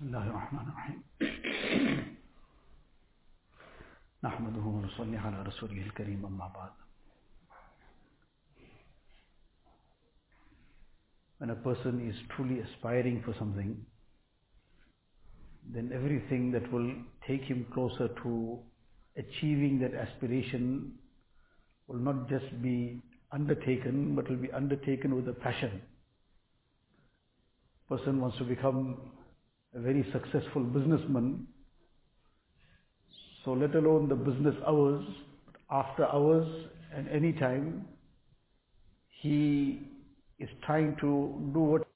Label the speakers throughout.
Speaker 1: بسم الله الرحمن الرحيم نحمده ونصلي على رسوله الكريم أما بعد When a person is truly aspiring for something, then everything that will take him closer to achieving that aspiration will not just be undertaken, but will be undertaken with a passion. Person wants to become a very successful businessman, so let alone the business hours, after hours and any time, he is trying to do what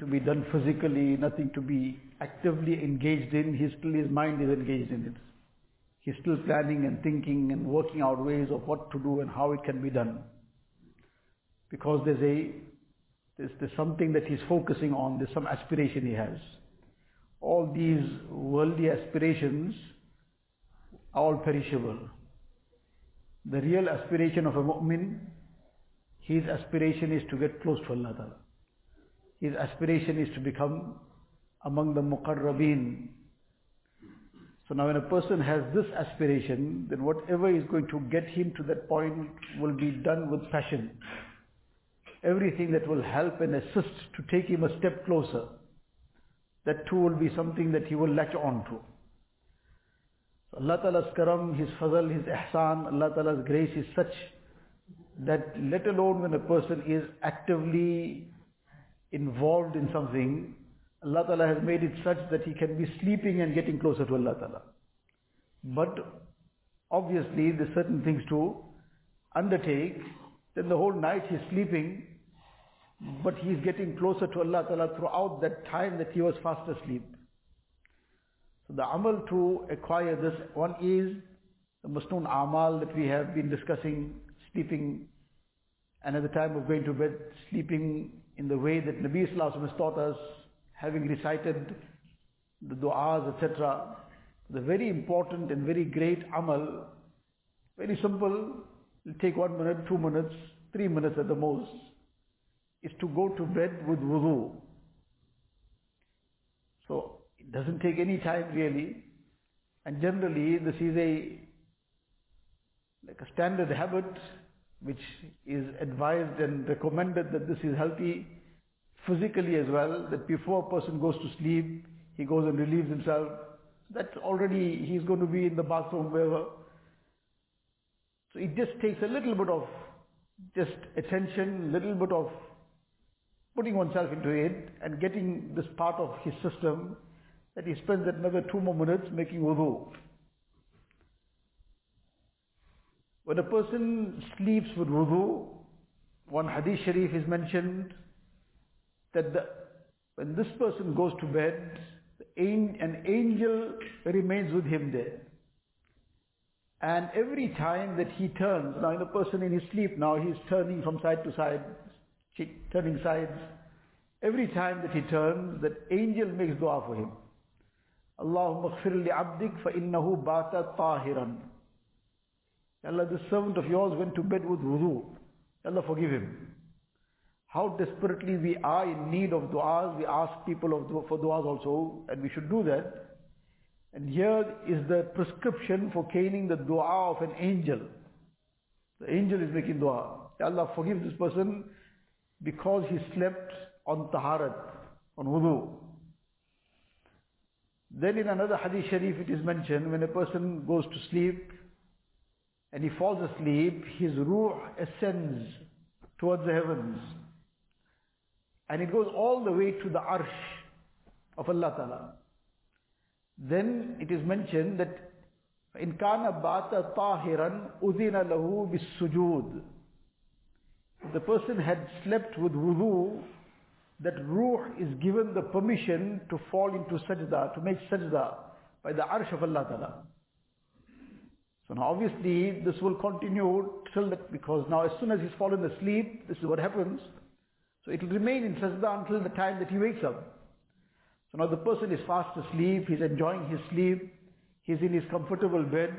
Speaker 1: to be done physically, nothing to be actively engaged in, he still his mind is engaged in it. He's still planning and thinking and working out ways of what to do and how it can be done. Because there's a there's, something that he's focusing on, there's some aspiration he has. All these worldly aspirations are all perishable. The real aspiration of a mu'min, his aspiration is to get close to Allah. His aspiration is to become among the muqarrabeen. So now when a person has this aspiration, then whatever is going to get him to that point will be done with passion everything that will help and assist to take him a step closer. That too will be something that he will latch on to. So Allah Ta'ala's karam, His fazal, His ihsan, Allah Ta'ala's grace is such that let alone when a person is actively involved in something, Allah Ta'ala has made it such that he can be sleeping and getting closer to Allah Ta'ala. But obviously there's certain things to undertake, then the whole night he's sleeping, but he's getting closer to Allah Ta'ala throughout that time that he was fast asleep. So the amal to acquire this, one is the masnoon amal that we have been discussing, sleeping, and at the time of going to bed, sleeping in the way that Nabi Sallallahu has taught us, having recited the du'as, etc. The very important and very great amal, very simple, it'll take one minute, two minutes, three minutes at the most, is to go to bed with wudu. So it doesn't take any time really. And generally this is a like a standard habit which is advised and recommended that this is healthy physically as well, that before a person goes to sleep, he goes and relieves himself. That's already, he's going to be in the bathroom, wherever. So it just takes a little bit of just attention, little bit of putting oneself into it and getting this part of his system that he spends another two more minutes making wudu. When a person sleeps with wudu, one hadith sharif is mentioned that the, when this person goes to bed, an angel remains with him there. And every time that he turns, now in a person in his sleep now, he's turning from side to side, turning sides. Every time that he turns, that angel makes dua for him. Allahumma gfir li abdik fa innahu bata tahiran. Allah, this servant of yours went to bed with wudu. Allah, forgive him. How desperately we are in need of du'as. We ask people of for du'as also, and we should do that. And here is the prescription for caning the dua of an angel. The angel is making dua. Allah forgive this person because he slept on taharat, on wudu. Then in another hadith sharif it is mentioned when a person goes to sleep and he falls asleep, his ruh ascends towards the heavens. And it goes all the way to the arsh of Allah Ta'ala. Then it is mentioned that in kana bata tahiran udina lahu bisujud. The person had slept with wudu, that ruh is given the permission to fall into sajda, to make sajda by the arsh of Allah Ta'ala. So now obviously this will continue till that, because now as soon as he's fallen asleep, this is what happens. So it will remain in sajda until the time that he wakes up. So now the person is fast asleep, he's enjoying his sleep, he's in his comfortable bed,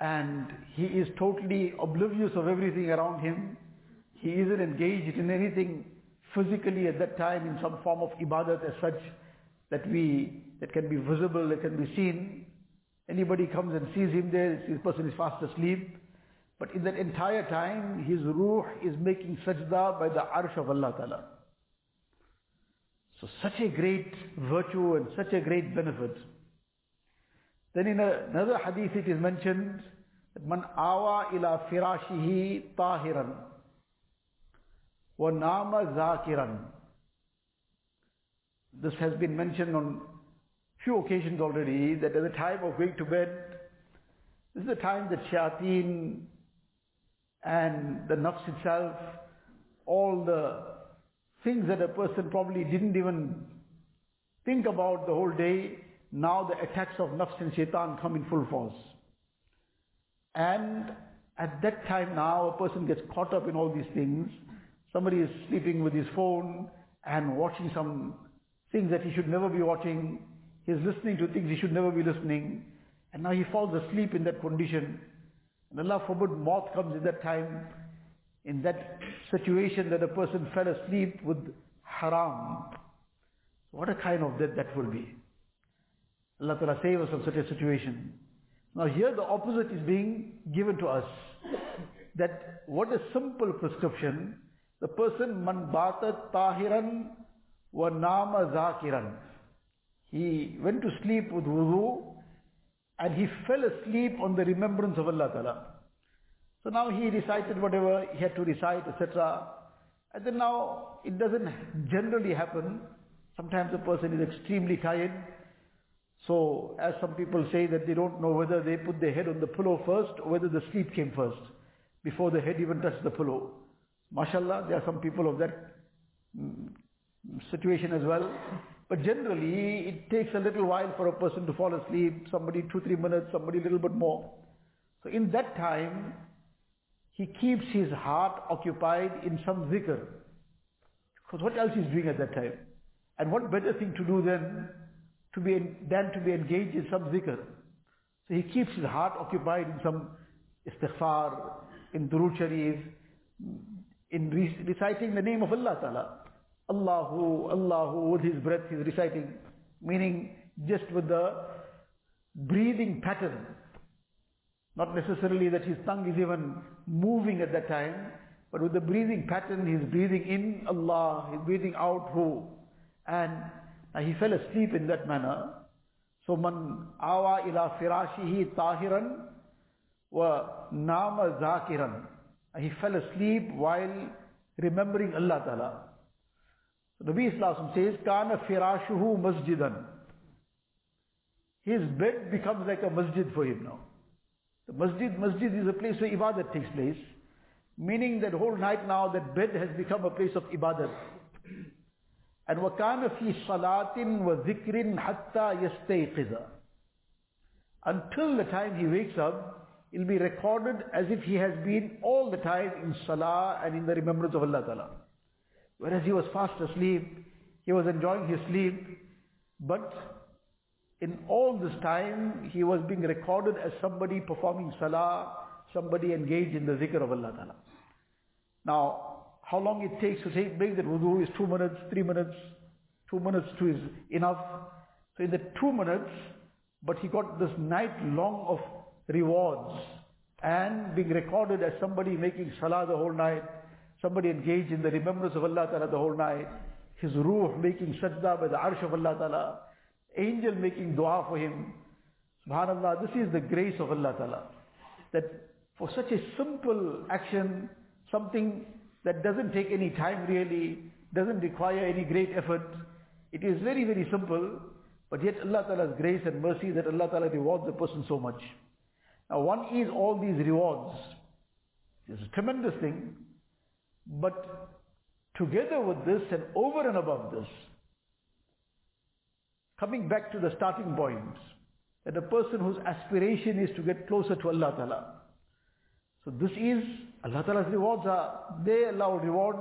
Speaker 1: and he is totally oblivious of everything around him. He isn't engaged in anything physically at that time in some form of ibadat as such that we, that can be visible, that can be seen. Anybody comes and sees him there, this person is fast asleep. But in that entire time, his ruh is making sajda by the arsh of Allah Ta'ala. So such a great virtue and such a great benefit. Then in another hadith it is mentioned that man awa ila firashihi tahiran wa nama zakiran. This has been mentioned on few occasions already that at the time of going to bed, this is the time that shayateen and the nafs itself, all the things that a person probably didn't even think about the whole day, now the attacks of nafs and shaitan come in full force. And at that time now a person gets caught up in all these things. Somebody is sleeping with his phone and watching some things that he should never be watching. He's listening to things he should never be listening. And now he falls asleep in that condition. And Allah forbid maut comes in that time, in that situation that a person fell asleep with haram. What a kind of death that will be. Allah Ta'ala save us from such a situation. Now here the opposite is being given to us. That what a simple prescription, the person man bata tahiran wa nama zakiran. He went to sleep with wudu and he fell asleep on the remembrance of Allah Ta'ala. So now he recited whatever he had to recite, etc. And then now it doesn't generally happen. Sometimes a person is extremely tired. So as some people say that they don't know whether they put their head on the pillow first or whether the sleep came first before the head even touched the pillow. MashaAllah, there are some people of that mm, situation as well. But generally, it takes a little while for a person to fall asleep, somebody two, three minutes, somebody a little bit more. So in that time, he keeps his heart occupied in some zikr. Because what else is doing at that time? And what better thing to do than to be, than to be engaged in some zikr? So he keeps his heart occupied in some istighfar, in durood sharif, in reciting the name of Allah Ta'ala. Allahu, Allahu, with his breath he's reciting, meaning just with the breathing pattern. Not necessarily that his tongue is even moving at that time, but with the breathing pattern, he's breathing in Allah, he's breathing out who. And he fell asleep in that manner. So man awa ila firashihi tahiran wa nama zakiran. He fell asleep while remembering Allah Ta'ala. So Nabi Islam says, Kana firashuhu masjidan. His bed becomes like a masjid for him now. The masjid, masjid is a place where ibadat takes place. Meaning that whole night now that bed has become a place of ibadat. And وَكَانَ فِي صَلَاةٍ وَذِكْرٍ حَتَّى يَسْتَيْقِظَ Until the time he wakes up, it'll be recorded as if he has been all the time in salah and in the remembrance of Allah Ta'ala. Whereas he was fast asleep, he was enjoying his sleep, but in all this time, he was being recorded as somebody performing salah, somebody engaged in the zikr of Allah Ta'ala. Now, how long it takes to take, make that wudu is two minutes, three minutes, two minutes two is enough. So in the two minutes, but he got this night long of rewards and being recorded as somebody making salah the whole night, somebody engaged in the remembrance of Allah Ta'ala the whole night, his ruh making sajda by the arsh of Allah Ta'ala, angel making dua for him. Subhanallah, this is the grace of Allah Ta'ala. That for such a simple action, something that doesn't take any time really, doesn't require any great effort, it is very, very simple, but yet Allah Ta'ala's grace and mercy that Allah Ta'ala rewards the person so much. Now one is all these rewards. It's a tremendous thing, but together with this and over and above this, coming back to the starting point, that a person whose aspiration is to get closer to Allah Ta'ala. So this is, Allah Ta'ala's rewards are, they allow reward,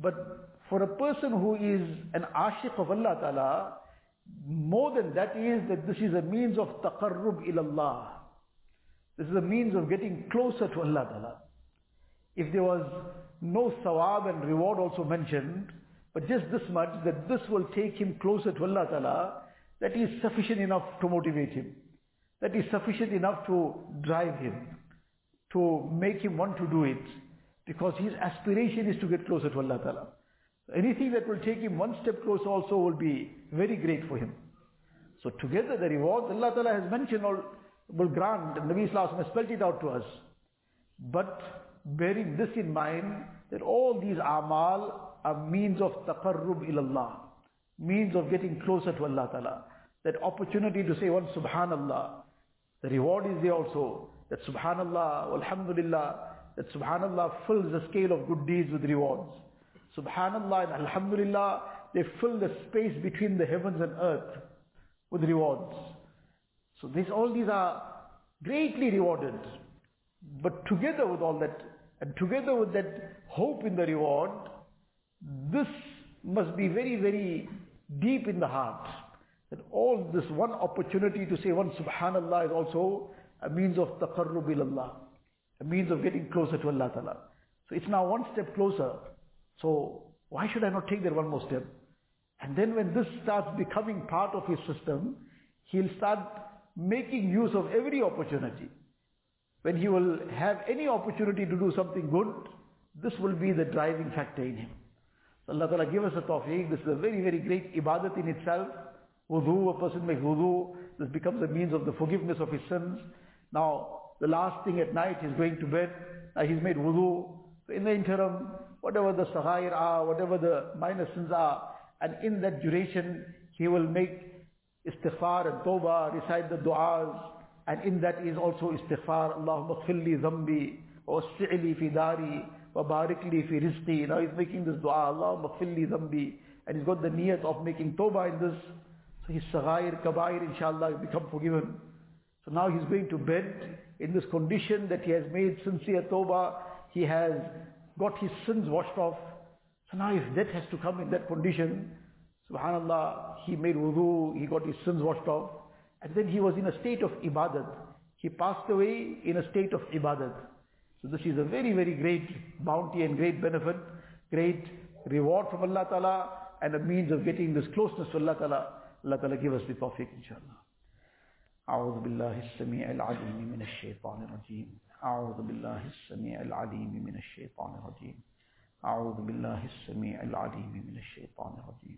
Speaker 1: but for a person who is an ashiq of Allah Ta'ala, more than that is that this is a means of taqarrub ilallah. This is a means of getting closer to Allah Ta'ala. If there was no sawab and reward also mentioned, but just this much that this will take him closer to Allah Ta'ala, that is sufficient enough to motivate him. That is sufficient enough to drive him, to make him want to do it. Because his aspiration is to get closer to Allah Ta'ala. Anything that will take him one step closer also will be very great for him. So together the rewards Allah Ta'ala has mentioned all will grant. Nabi Islam has spelled it out to us. But bearing this in mind, that all these amal are means of taqarrub ilallah, means of getting closer to Allah Ta'ala. That opportunity to say one subhanallah, the reward is there also. That subhanallah, alhamdulillah, that subhanallah fills the scale of good deeds with rewards. Subhanallah and alhamdulillah, they fill the space between the heavens and earth with rewards. So this, all these are greatly rewarded. But together with all that, and together with that hope in the reward, this must be very, very deep in the heart. That all this one opportunity to say one subhanallah is also a means of taqarrub ilallah, a means of getting closer to Allah Ta'ala. So it's now one step closer. So why should I not take that one more step? And then when this starts becoming part of his system, he'll start making use of every opportunity. When he will have any opportunity to do something good, this will be the driving factor in him. So Allah Ta'ala give us a tawfiq. This is a very, very great ibadat in itself. Wudu, a person makes wudu. This becomes a means of the forgiveness of his sins. Now, the last thing at night, he's going to bed. Now he's made wudu. So in the interim, whatever the saghair are, whatever the minor sins are, and in that duration, he will make istighfar and tawbah, recite the du'as, and in that is also istighfar, Allahumma khfirli dhambi, wa wassi'li fi dari, wa barik fi rizqi. Now he's making this dua, Allahumma khfirli dhambi, and he's got the niyat of making tawbah in this. So his saghair, kabair, inshallah, become forgiven. So now he's going to bed in this condition that he has made sincere tawbah, he has got his sins washed off. So now if that has to come in that condition, subhanallah, he made wudu, he got his sins washed off, and then he was in a state of ibadat. He passed away in a state of ibadat. So this is a very, very great bounty and great benefit, great reward from Allah Ta'ala, and a means of getting this closeness to Allah Ta'ala. Allah Ta'ala give us the tawfiq, inshallah. أعوذ بالله السميع العليم من الشيطان الرجيم أعوذ بالله السميع العليم من الشيطان الرجيم أعوذ بالله السميع العليم من الشيطان الرجيم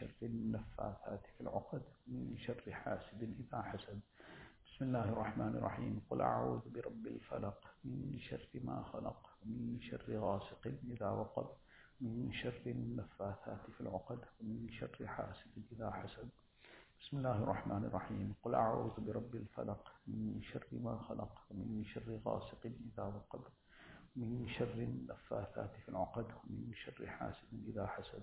Speaker 1: شر النفاثات في العقد من شر حاسد إذا حسد. بسم الله الرحمن الرحيم. قل أعوذ برب الفلق من شر ما خلق من شر غاسق إذا وقب من شر النفاثات في العقد من شر حاسد إذا حسد. بسم الله الرحمن الرحيم. قل أعوذ برب الفلق من شر ما خلق من شر غاسق إذا وقب من شر النفاثات في العقد من شر حاسد إذا حسد.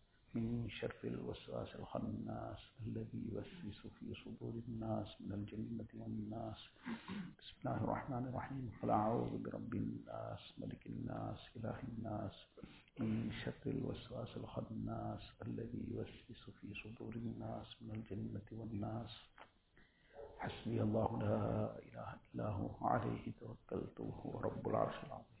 Speaker 1: من شر الوسواس الخناس الذي يوسوس في صدور الناس من الجنة والناس. بسم الله الرحمن الرحيم. قل أعوذ برب الناس ملك الناس إله الناس. من شر الوسواس الخناس الذي يوسوس في صدور الناس من الجنة والناس. حسبي الله لا إله إلا هو عليه توكلت وهو رب العرش العظيم.